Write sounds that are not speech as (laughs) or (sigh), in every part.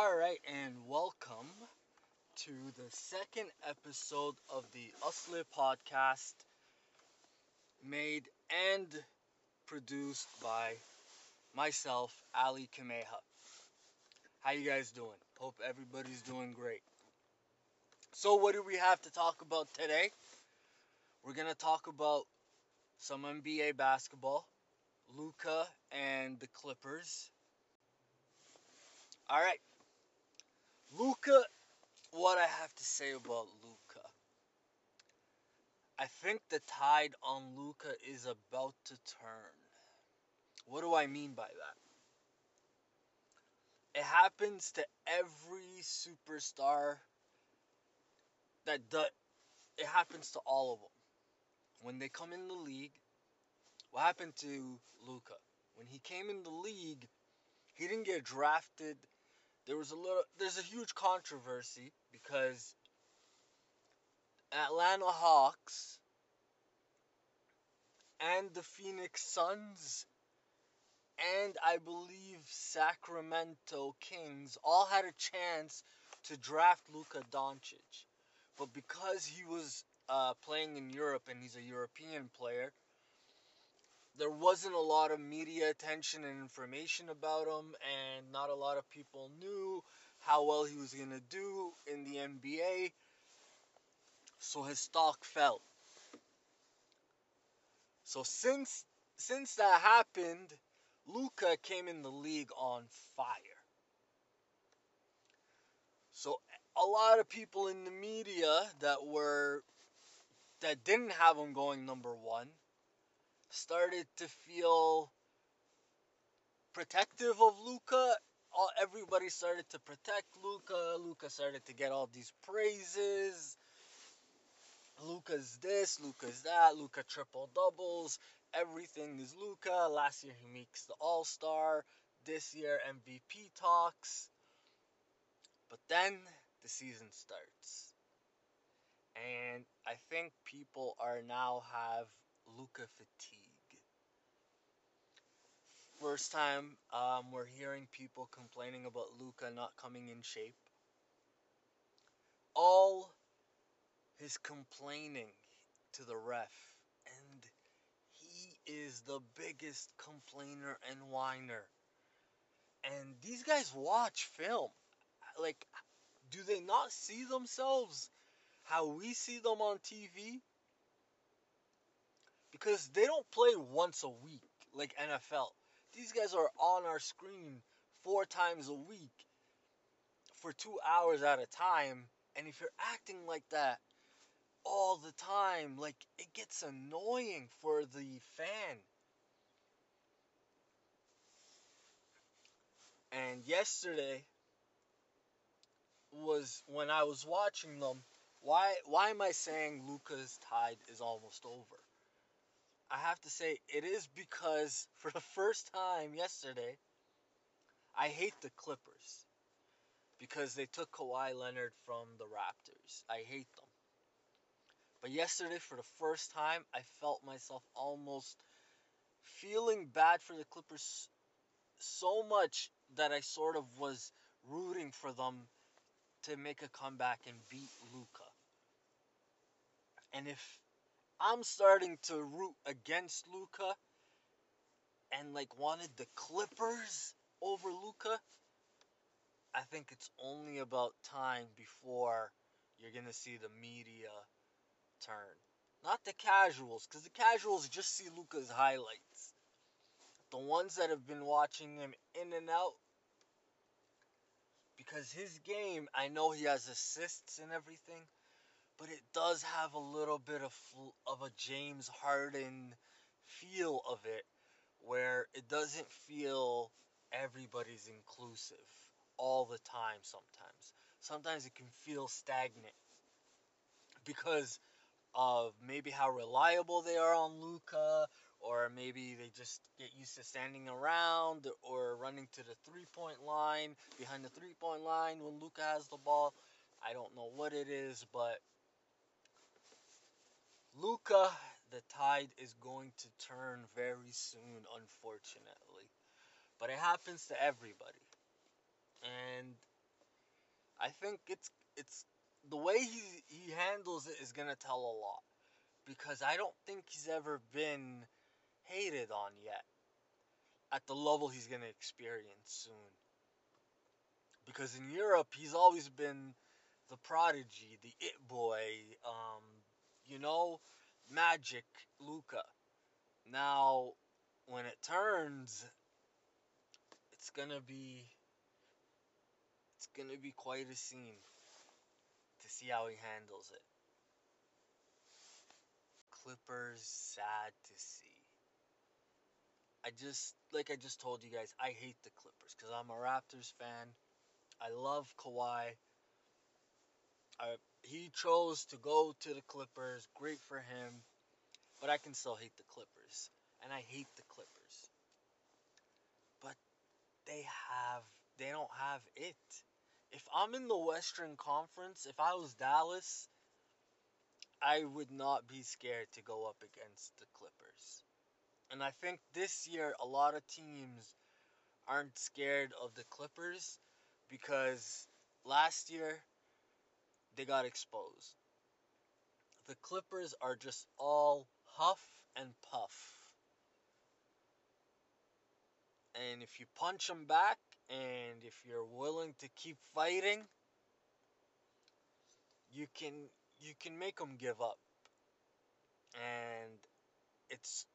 All right, and welcome to the second episode of the Usle podcast, made and produced by myself, Ali Kameha. How you guys doing? Hope everybody's doing great. So, what do we have to talk about today? We're gonna talk about some NBA basketball, Luka and the Clippers. All right. Luka, what I have to say about Luka. I think the tide on Luka is about to turn. What do I mean by that? It happens to every superstar that does it happens to all of them. When they come in the league, what happened to Luka? When he came in the league, he didn't get drafted there was a little there's a huge controversy because Atlanta Hawks and the Phoenix Suns and I believe Sacramento Kings all had a chance to draft Luka Doncic. But because he was uh, playing in Europe and he's a European player, there wasn't a lot of media attention and information about him, and not a lot of people knew how well he was going to do in the NBA. So his stock fell. So since since that happened, Luka came in the league on fire. So a lot of people in the media that were that didn't have him going number 1 started to feel protective of Luka. All everybody started to protect Luka. Luka started to get all these praises. Luka's this, Luka's that, Luka triple doubles. Everything is Luka. Last year he makes the All Star. This year MVP talks. But then the season starts. And I think people are now have Luka fatigue. First time um, we're hearing people complaining about Luka not coming in shape. All his complaining to the ref, and he is the biggest complainer and whiner. And these guys watch film. Like, do they not see themselves how we see them on TV? because they don't play once a week like NFL. These guys are on our screen four times a week for two hours at a time. And if you're acting like that all the time, like it gets annoying for the fan. And yesterday was when I was watching them. Why why am I saying Luka's tide is almost over? I have to say it is because for the first time yesterday, I hate the Clippers because they took Kawhi Leonard from the Raptors. I hate them. But yesterday, for the first time, I felt myself almost feeling bad for the Clippers so much that I sort of was rooting for them to make a comeback and beat Luka. And if I'm starting to root against Luka and like wanted the Clippers over Luka. I think it's only about time before you're gonna see the media turn. Not the casuals, because the casuals just see Luka's highlights. The ones that have been watching him in and out, because his game, I know he has assists and everything, but it does have a little bit of of a James Harden feel of it where it doesn't feel everybody's inclusive all the time sometimes. Sometimes it can feel stagnant because of maybe how reliable they are on Luka, or maybe they just get used to standing around or running to the three point line behind the three point line when Luka has the ball. I don't know what it is, but Luka, the tide is going to turn very soon, unfortunately. But it happens to everybody. And I think it's it's the way he he handles it is gonna tell a lot because I don't think he's ever been hated on yet at the level he's gonna experience soon. Because in Europe, he's always been the prodigy, the it boy, um, you know, magic Luka. Now, when it turns, it's gonna be it's gonna be quite a scene to see how he handles it. Clippers sad to see. I just like I just told you guys, I hate the Clippers because I'm a Raptors fan. I love Kawhi. I, he chose to go to the Clippers. Great for him. But I can still hate the Clippers. And I hate the Clippers. But they have they don't have it. If I'm in the Western Conference, if I was Dallas, I would not be scared to go up against the Clippers. And I think this year a lot of teams aren't scared of the Clippers because last year they got exposed. The Clippers are just all huff and puff. And if you punch them back and if you're willing to keep fighting, you can you can make them give up. And it's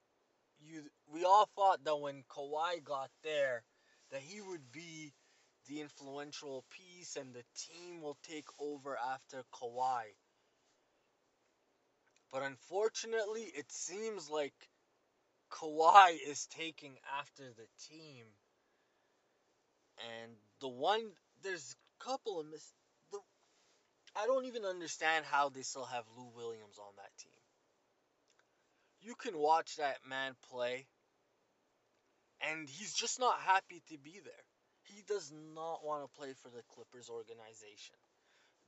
you we all thought that when Kawhi got there that he would be the influential piece and the team will take over after Kawhi. But unfortunately, it seems like Kawhi is taking after the team. And the one there's a couple of mis the I don't even understand how they still have Lou Williams on that team. You can watch that man play and he's just not happy to be there. He does not want to play for the Clippers organization.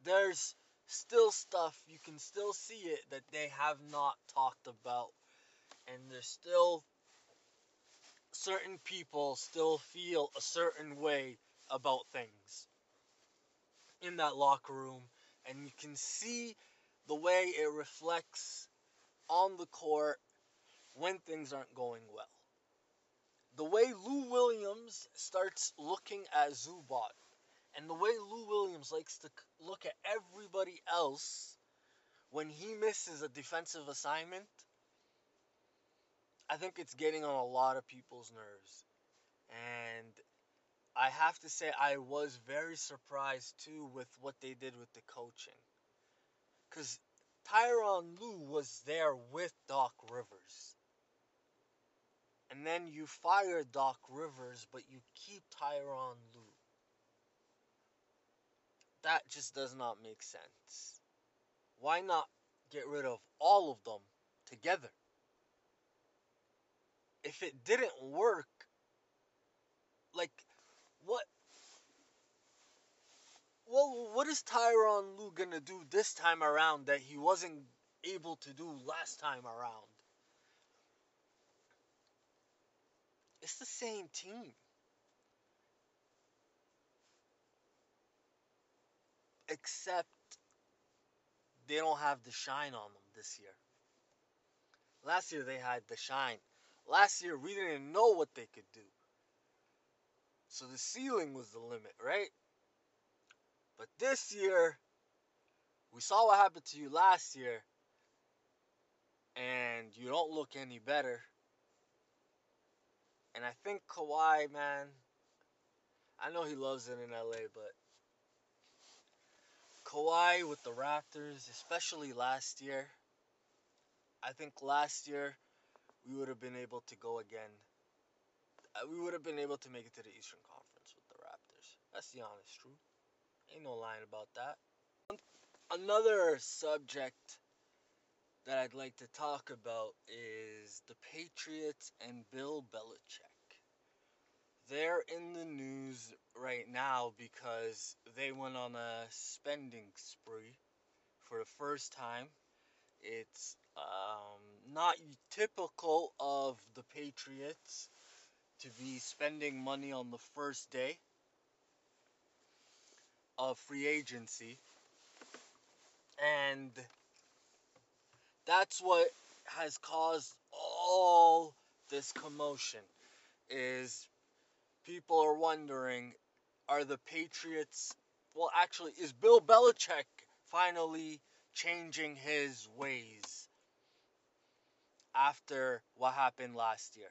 There's still stuff you can still see it that they have not talked about. And there's still certain people still feel a certain way about things in that locker room. And you can see the way it reflects on the court when things aren't going well the way Lou Williams starts looking at Zubac and the way Lou Williams likes to look at everybody else when he misses a defensive assignment, I think it's getting on a lot of people's nerves. And I have to say, I was very surprised too with what they did with the coaching. Because Tyronn Lue was there with Doc Rivers and then you fire Doc Rivers, but you keep Tyronn Lue. That just does not make sense. Why not get rid of all of them together? If it didn't work, like, what? Well, what is Tyronn Lue gonna do this time around that he wasn't able to do last time around? It's the same team. Except they don't have the shine on them this year. Last year they had the shine. Last year we didn't know what they could do. So the ceiling was the limit, right? But this year, we saw what happened to you last year, and you don't look any better. And I think Kawhi, man, I know he loves it in LA, but Kawhi with the Raptors, especially last year, I think last year we would have been able to go again. Uh, we would have been able to make it to the Eastern Conference with the Raptors. That's the honest truth. Ain't no lying about that. Another subject that I'd like to talk about the Patriots and Bill Belichick. They're in the news right now because they went on a spending spree for the first time. It's um, not typical of the Patriots to be spending money on the first day. of free agency. And that's what has caused all this commotion is people are wondering are the Patriots well actually is Bill Belichick finally changing his ways after what happened last year.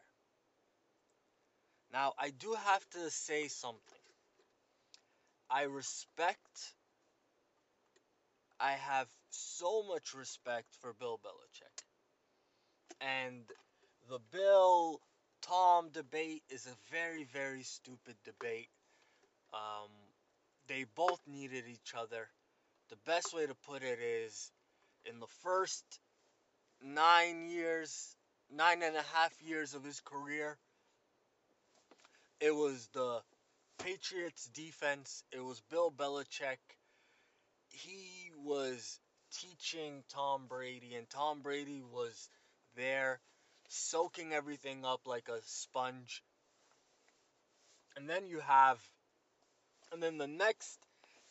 Now, I do have to say something. I respect, I have so much respect for Bill Belichick. And the Bill Tom debate is a very, very stupid debate. Um, they both needed each other the best way to put it is in the first nine years, nine and a half years of his career, it was the Patriots defense, it was Bill Belichick. He was teaching Tom Brady, and Tom Brady was there soaking everything up like a sponge. And then you have, and then the next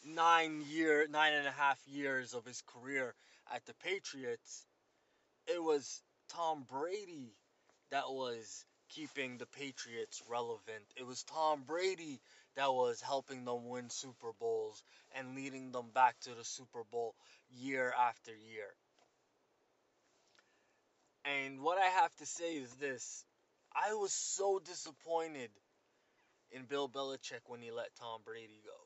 nine year, nine and a half years of his career at the Patriots, it was Tom Brady that was keeping the Patriots relevant. It was Tom Brady that was helping them win Super Bowls and leading them back to the Super Bowl year after year. And what I have to say is this I was so disappointed in Bill Belichick when he let Tom Brady go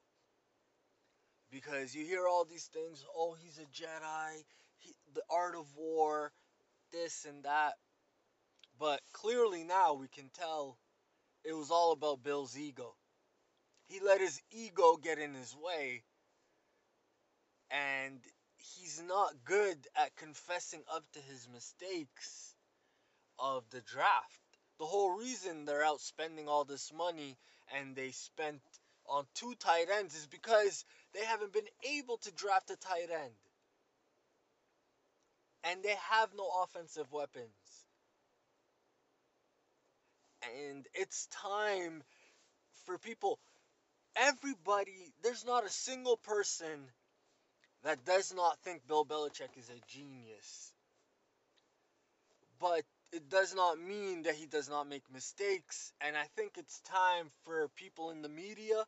because you hear all these things. Oh, he's a Jedi. He, the art of war, this and that. But clearly now we can tell it was all about Bill's ego. He let his ego get in his way, and he's not good at confessing up to his mistakes of the draft. The whole reason they're out spending all this money and they spent on two tight ends is because they haven't been able to draft a tight end. And they have no offensive weapons. And it's time for people, everybody, there's not a single person that does not think Bill Belichick is a genius. But it does not mean that he does not make mistakes. And I think it's time for people in the media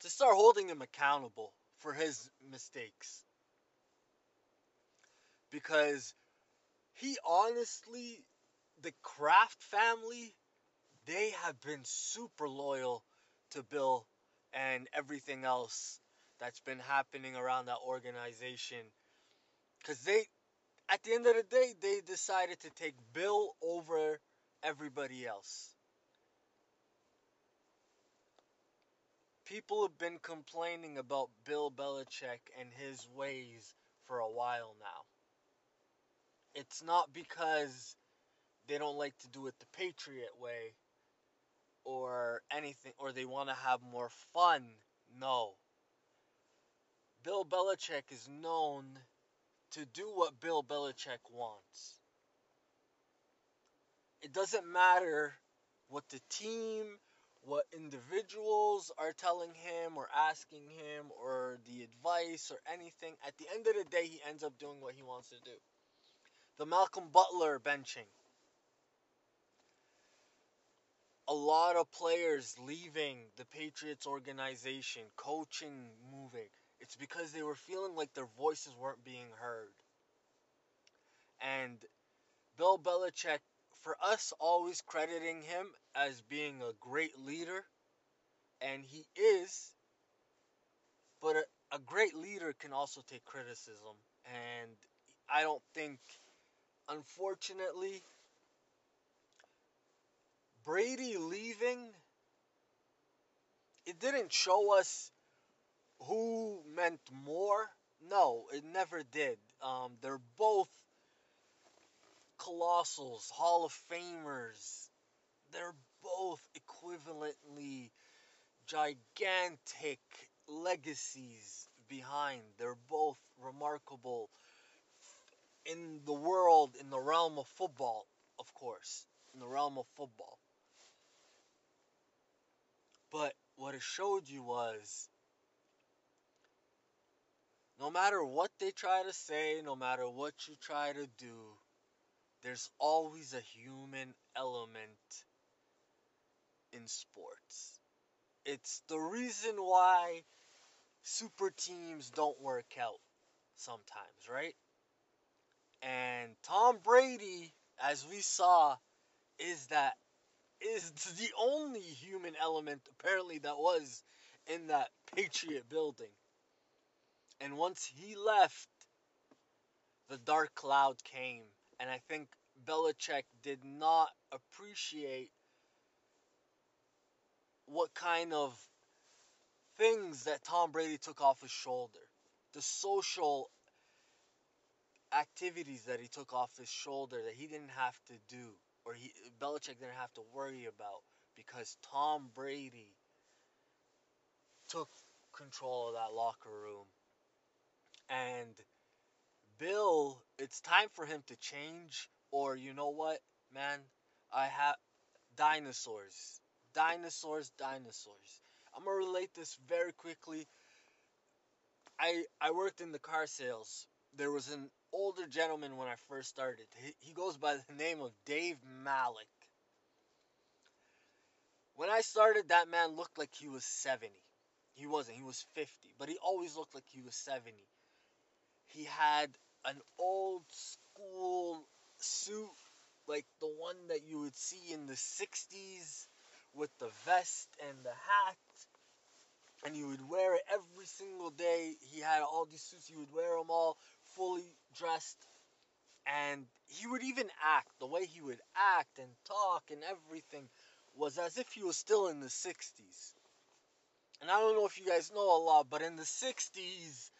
to start holding him accountable for his mistakes. Because he honestly, the Kraft family, they have been super loyal to Bill and everything else that's been happening around that organization. Because they, at the end of the day, they decided to take Bill over everybody else. people have been complaining about Bill Belichick and his ways for a while now. It's not because they don't like to do it the Patriot way or anything, or they want to have more fun. No. Bill Belichick is known to do what Bill Belichick wants. It doesn't matter what the team what individuals are telling him or asking him or the advice or anything. At the end of the day, he ends up doing what he wants to do. The Malcolm Butler benching. A lot of players leaving the Patriots organization, coaching, moving. It's because they were feeling like their voices weren't being heard. And Bill Belichick for us always crediting him as being a great leader, and he is, but a, a great leader can also take criticism. And I don't think, unfortunately, Brady leaving, it didn't show us who meant more. No, it never did. Um, they're both colossals, Hall of Famers. They're both equivalently gigantic legacies behind. They're both remarkable in the world, in the realm of football, of course. In the realm of football. But what it showed you was no matter what they try to say, no matter what you try to do, there's always a human element in sports. It's the reason why super teams don't work out sometimes, right? And Tom Brady, as we saw, is that is the only human element apparently that was in that Patriot building. And once he left, the dark cloud came. And I think Belichick did not appreciate what kind of things that Tom Brady took off his shoulder. The social activities that he took off his shoulder that he didn't have to do or he Belichick didn't have to worry about because Tom Brady took control of that locker room. And Bill, it's time for him to change or you know what, man? I have dinosaurs. Dinosaurs, dinosaurs. I'm going to relate this very quickly. I I worked in the car sales. There was an older gentleman when I first started. He, he goes by the name of Dave Malik. When I started, that man looked like he was 70. He wasn't, he was 50, but he always looked like he was 70. He had an old school suit, like the one that you would see in the 60s, with the vest and the hat. And he would wear it every single day. He had all these suits, he would wear them all fully dressed and he would even act the way he would act and talk and everything was as if he was still in the 60s and i don't know if you guys know a lot but in the 60s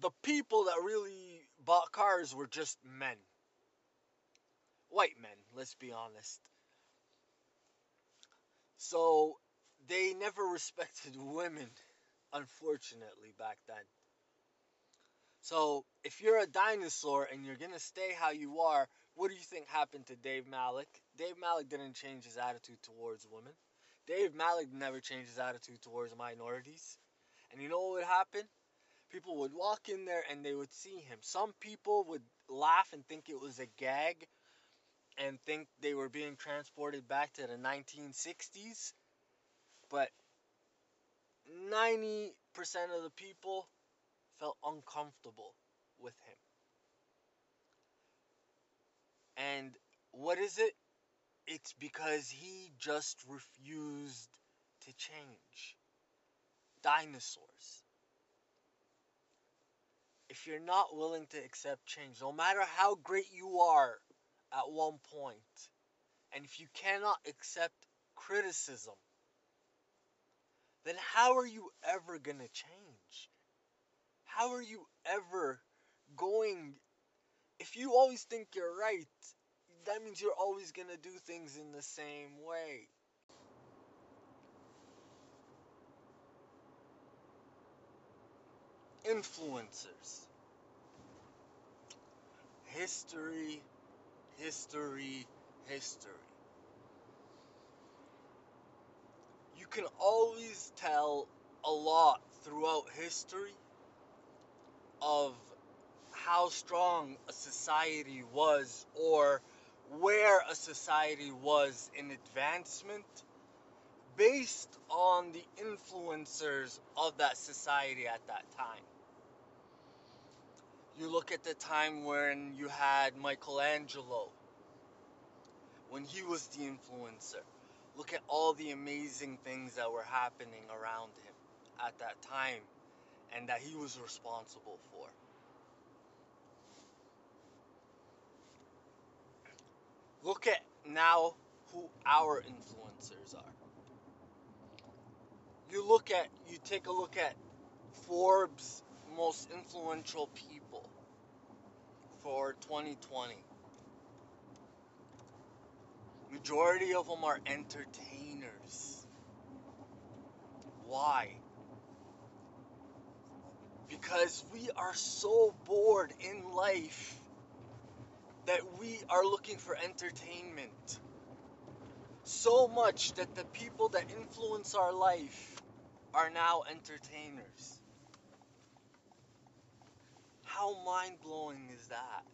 the people that really bought cars were just men. White men let's be honest. So they never (laughs) respected women unfortunately back then so if you're a dinosaur and you're gonna stay how you are, what do you think happened to Dave Malik? Dave Malik didn't change his attitude towards women. Dave Malik never changed his attitude towards minorities. And you know what would happen? People would walk in there and they would see him. Some people would laugh and think it was a gag and think they were being transported back to the 1960s. But 90% of the people felt uncomfortable with him. And what is it? It's because he just refused to change. Dinosaurs. If you're not willing to accept change, no matter how great you are at one point, and if you cannot accept criticism, then how are you ever going to change? How are you ever going? If you always think you're right that means you're always going to do things in the same way. Influencers. History history history. You can always tell a lot throughout history of how strong a society was or where a society was in advancement based on the influencers of that society at that time. You look at the time when you had Michelangelo, when he was the influencer. Look at all the amazing things that were happening around him at that time and that he was responsible for. Look at now who our influencers are. You look at, you take a look at Forbes' most influential people for 2020. Majority of them are entertainers. Why? Because we are so bored in life that we are looking for entertainment. so much that the people that influence our life are now entertainers. How mind blowing is that?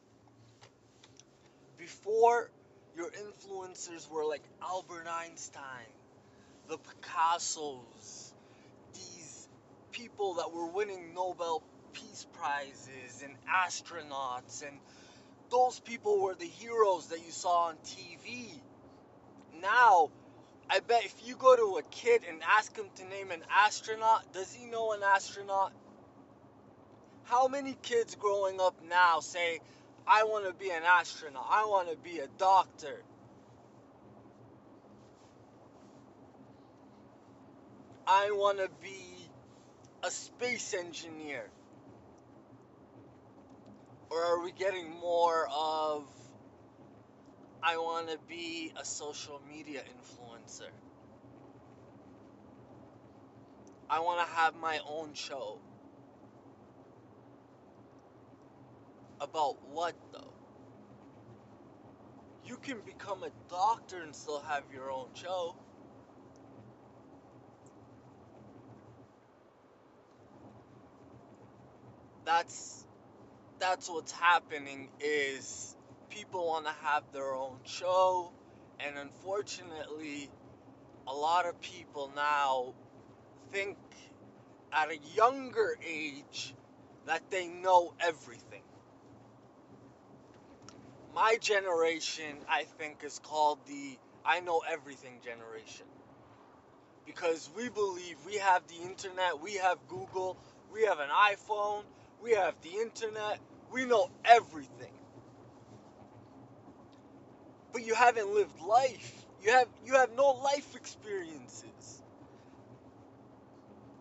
Before, your influencers were like Albert Einstein, the Picassos, people that were winning Nobel Peace Prizes and astronauts, and those people were the heroes that you saw on TV. Now, I bet if you go to a kid and ask him to name an astronaut, does he know an astronaut? How many kids growing up now say, I want to be an astronaut, I want to be a doctor? I want to be a space engineer? Or are we getting more of I want to be a social media influencer? I want to have my own show. About what though? You can become a doctor and still have your own show. That's that's what's happening is people want to have their own show and unfortunately a lot of people now think at a younger age that they know everything. My generation i think is called the i know everything generation. Because we believe we have the internet we have google we have an iphone we have the internet, we know everything. But you haven't lived life. You have you have no life experiences.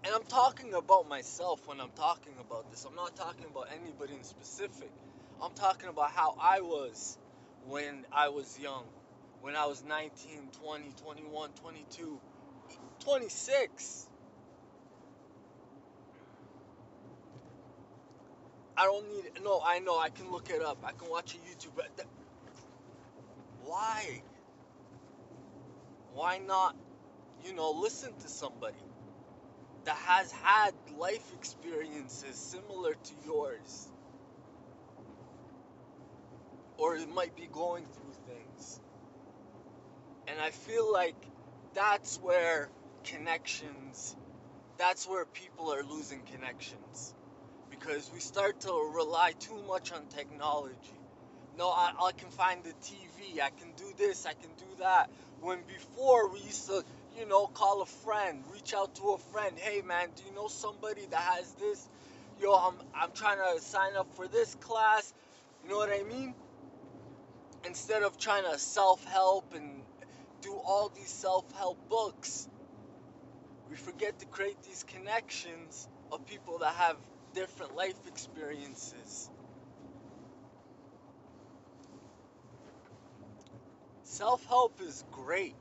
And I'm talking about myself when I'm talking about this. I'm not talking about anybody in specific. I'm talking about how I was when I was young. When I was 19, 20, 21, 22, 26. I don't need it. No, I know. I can look it up. I can watch a YouTube. But th- why? Why not, you know, listen to somebody that has had life experiences similar to yours? Or it might be going through things. And I feel like that's where connections, that's where people are losing connections because we start to rely too much on technology. No, I, I can find the TV, I can do this, I can do that. When before we used to, you know, call a friend, reach out to a friend, hey man, do you know somebody that has this? Yo, I'm, I'm trying to sign up for this class. You know what I mean? Instead of trying to self help and do all these self help books, we forget to create these connections of people that have different life experiences. Self help is great,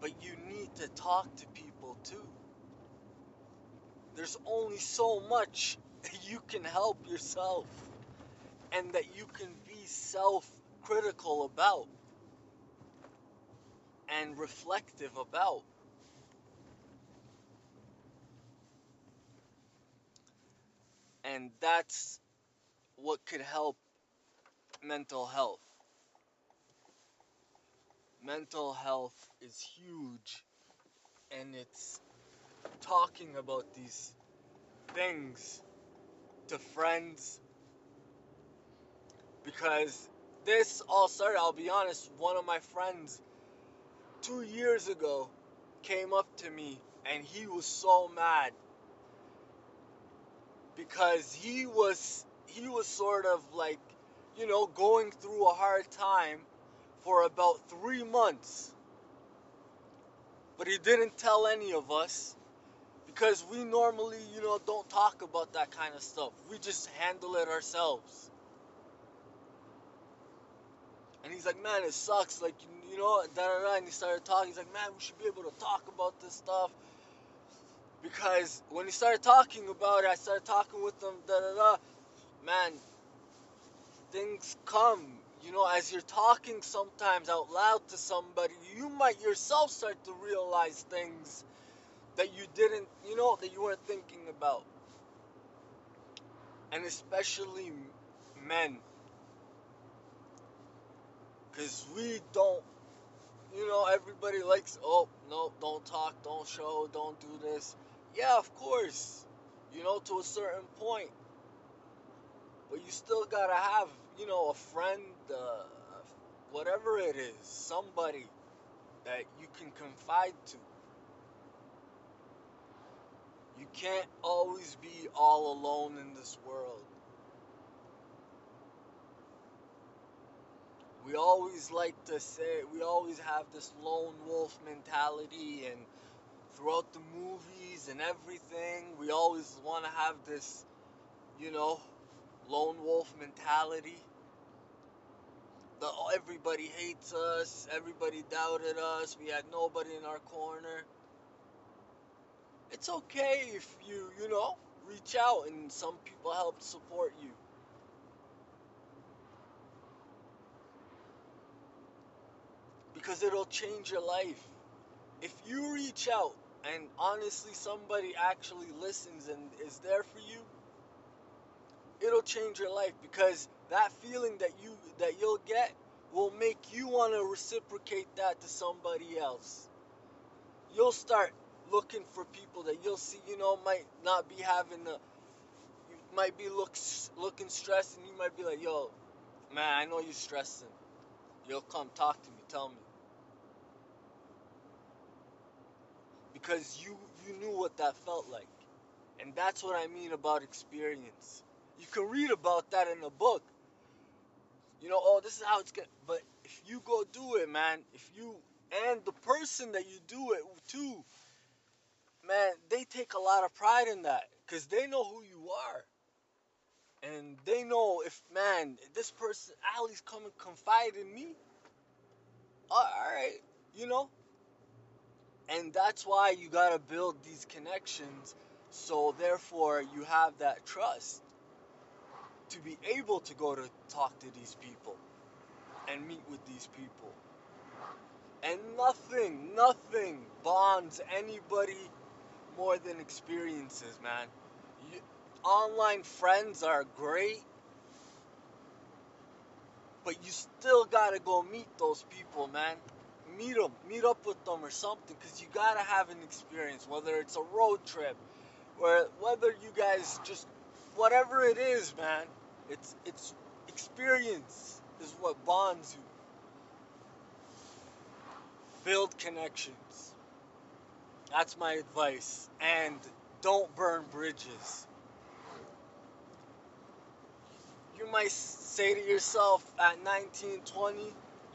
but you need to talk to people too. There's only so much (laughs) you can help yourself and that you can be self critical about and reflective about. And that's what could help mental health. Mental health is huge, and it's talking about these things to friends because this all started, I'll be honest, one of my friends two years ago came up to me and he was so mad because he was he was sort of like you know going through a hard time for about 3 months. But he didn't tell any of us because we normally you know don't talk about that kind of stuff. We just handle it ourselves. And he's like man it sucks. Like you know da da da. And he started talking. He's like man we should be able to talk about this stuff because when he started talking about it, I started talking with him, da da da. Man, things come. you know, as you're talking sometimes out loud to somebody, you might yourself start to realize things that you didn't, you know, that you weren't thinking about. And especially men. Because we don't, you know, everybody likes, oh, no, don't talk, don't show, don't do this. Yeah, of course, you know, to a certain point. But you still gotta have, you know, a friend, uh, whatever it is, somebody that you can confide to. You can't always be all alone in this world. We always like to say, we always have this lone wolf mentality, and throughout the movies and everything, we always want to have this, you know, lone wolf mentality. The, everybody hates us, everybody doubted us, we had nobody in our corner it's okay if you, you know, reach out and some people help support you. Because it'll change your life. If you reach out and honestly somebody actually listens and is there for you, it'll change your life because that feeling that you that you'll get will make you want to reciprocate that to somebody else. You'll start looking for people that you'll see, you know, might not be having the, you might be looks looking stressed, and you might be like, yo, man, I know you're stressing. You'll come talk to me, tell me. Because you you knew what that felt like. And that's what I mean about experience. You can read about that in a book. You know, oh, this is how it's going but if you go do it, man, if you and the person that you do it to man, they take a lot of pride in that because they know who you are. And they know if, man, this person, Ali's come and confide in me. Uh, all right, you know? And that's why you got to build these connections. So, therefore, you have that trust to be able to go to talk to these people and meet with these people. And nothing, nothing bonds anybody more than experiences, man. You, online friends are great, but you still gotta go meet those people, man. Meet them, meet up with them or something, because you gotta have an experience, whether it's a road trip, or whether you guys just, whatever it is, man. It's it's experience is what bonds you. Build connections. That's my advice. And don't burn bridges. You might say to yourself at 19, 20,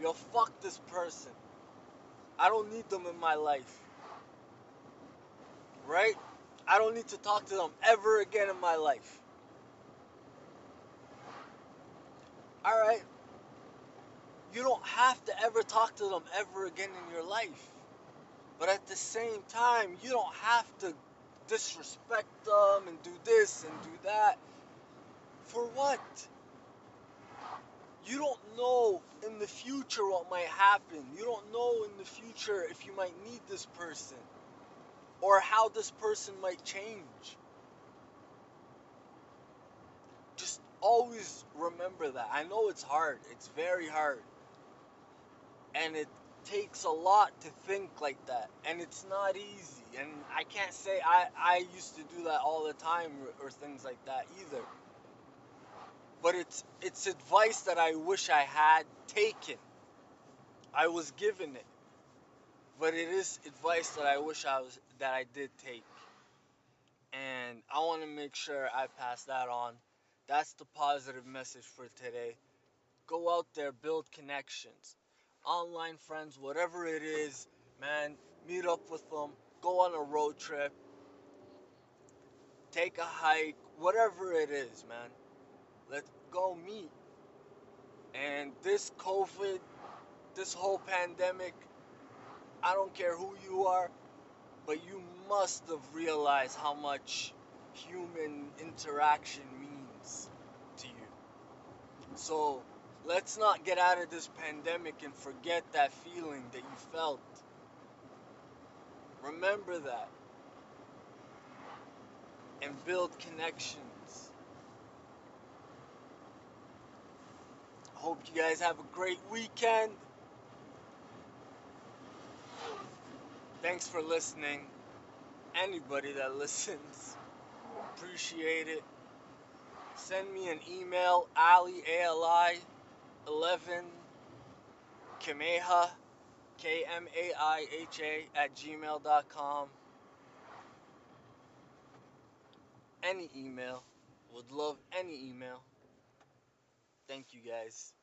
yo, fuck this person. I don't need them in my life. Right? I don't need to talk to them ever again in my life. Alright? You don't have to ever talk to them ever again in your life. But at the same time, you don't have to disrespect them and do this and do that. For what? You don't know in the future what might happen. You don't know in the future if you might need this person or how this person might change. Just always remember that. I know it's hard, it's very hard. And it takes a lot to think like that and it's not easy and i can't say i i used to do that all the time or, or, things like that either but it's it's advice that i wish i had taken. I was given it. But it is advice that i wish i was that i did take. And i want to make sure i pass that on. That's the positive message for today. Go out there build connections. Online friends, whatever it is, man, meet up with them, go on a road trip, take a hike, whatever it is, man. Let's go meet. And this COVID, this whole pandemic, I don't care who you are, but you must have realized how much human interaction means to you. So Let's not get out of this pandemic and forget that feeling that you felt. Remember that. And build connections. Hope you guys have a great weekend. Thanks for listening. Anybody that (laughs) listens, appreciate it. Send me an email, Ali, A-L-I, 11, Kameha, K-M-A-I-H-A, at gmail.com. Any email. Would love any email. Thank you guys.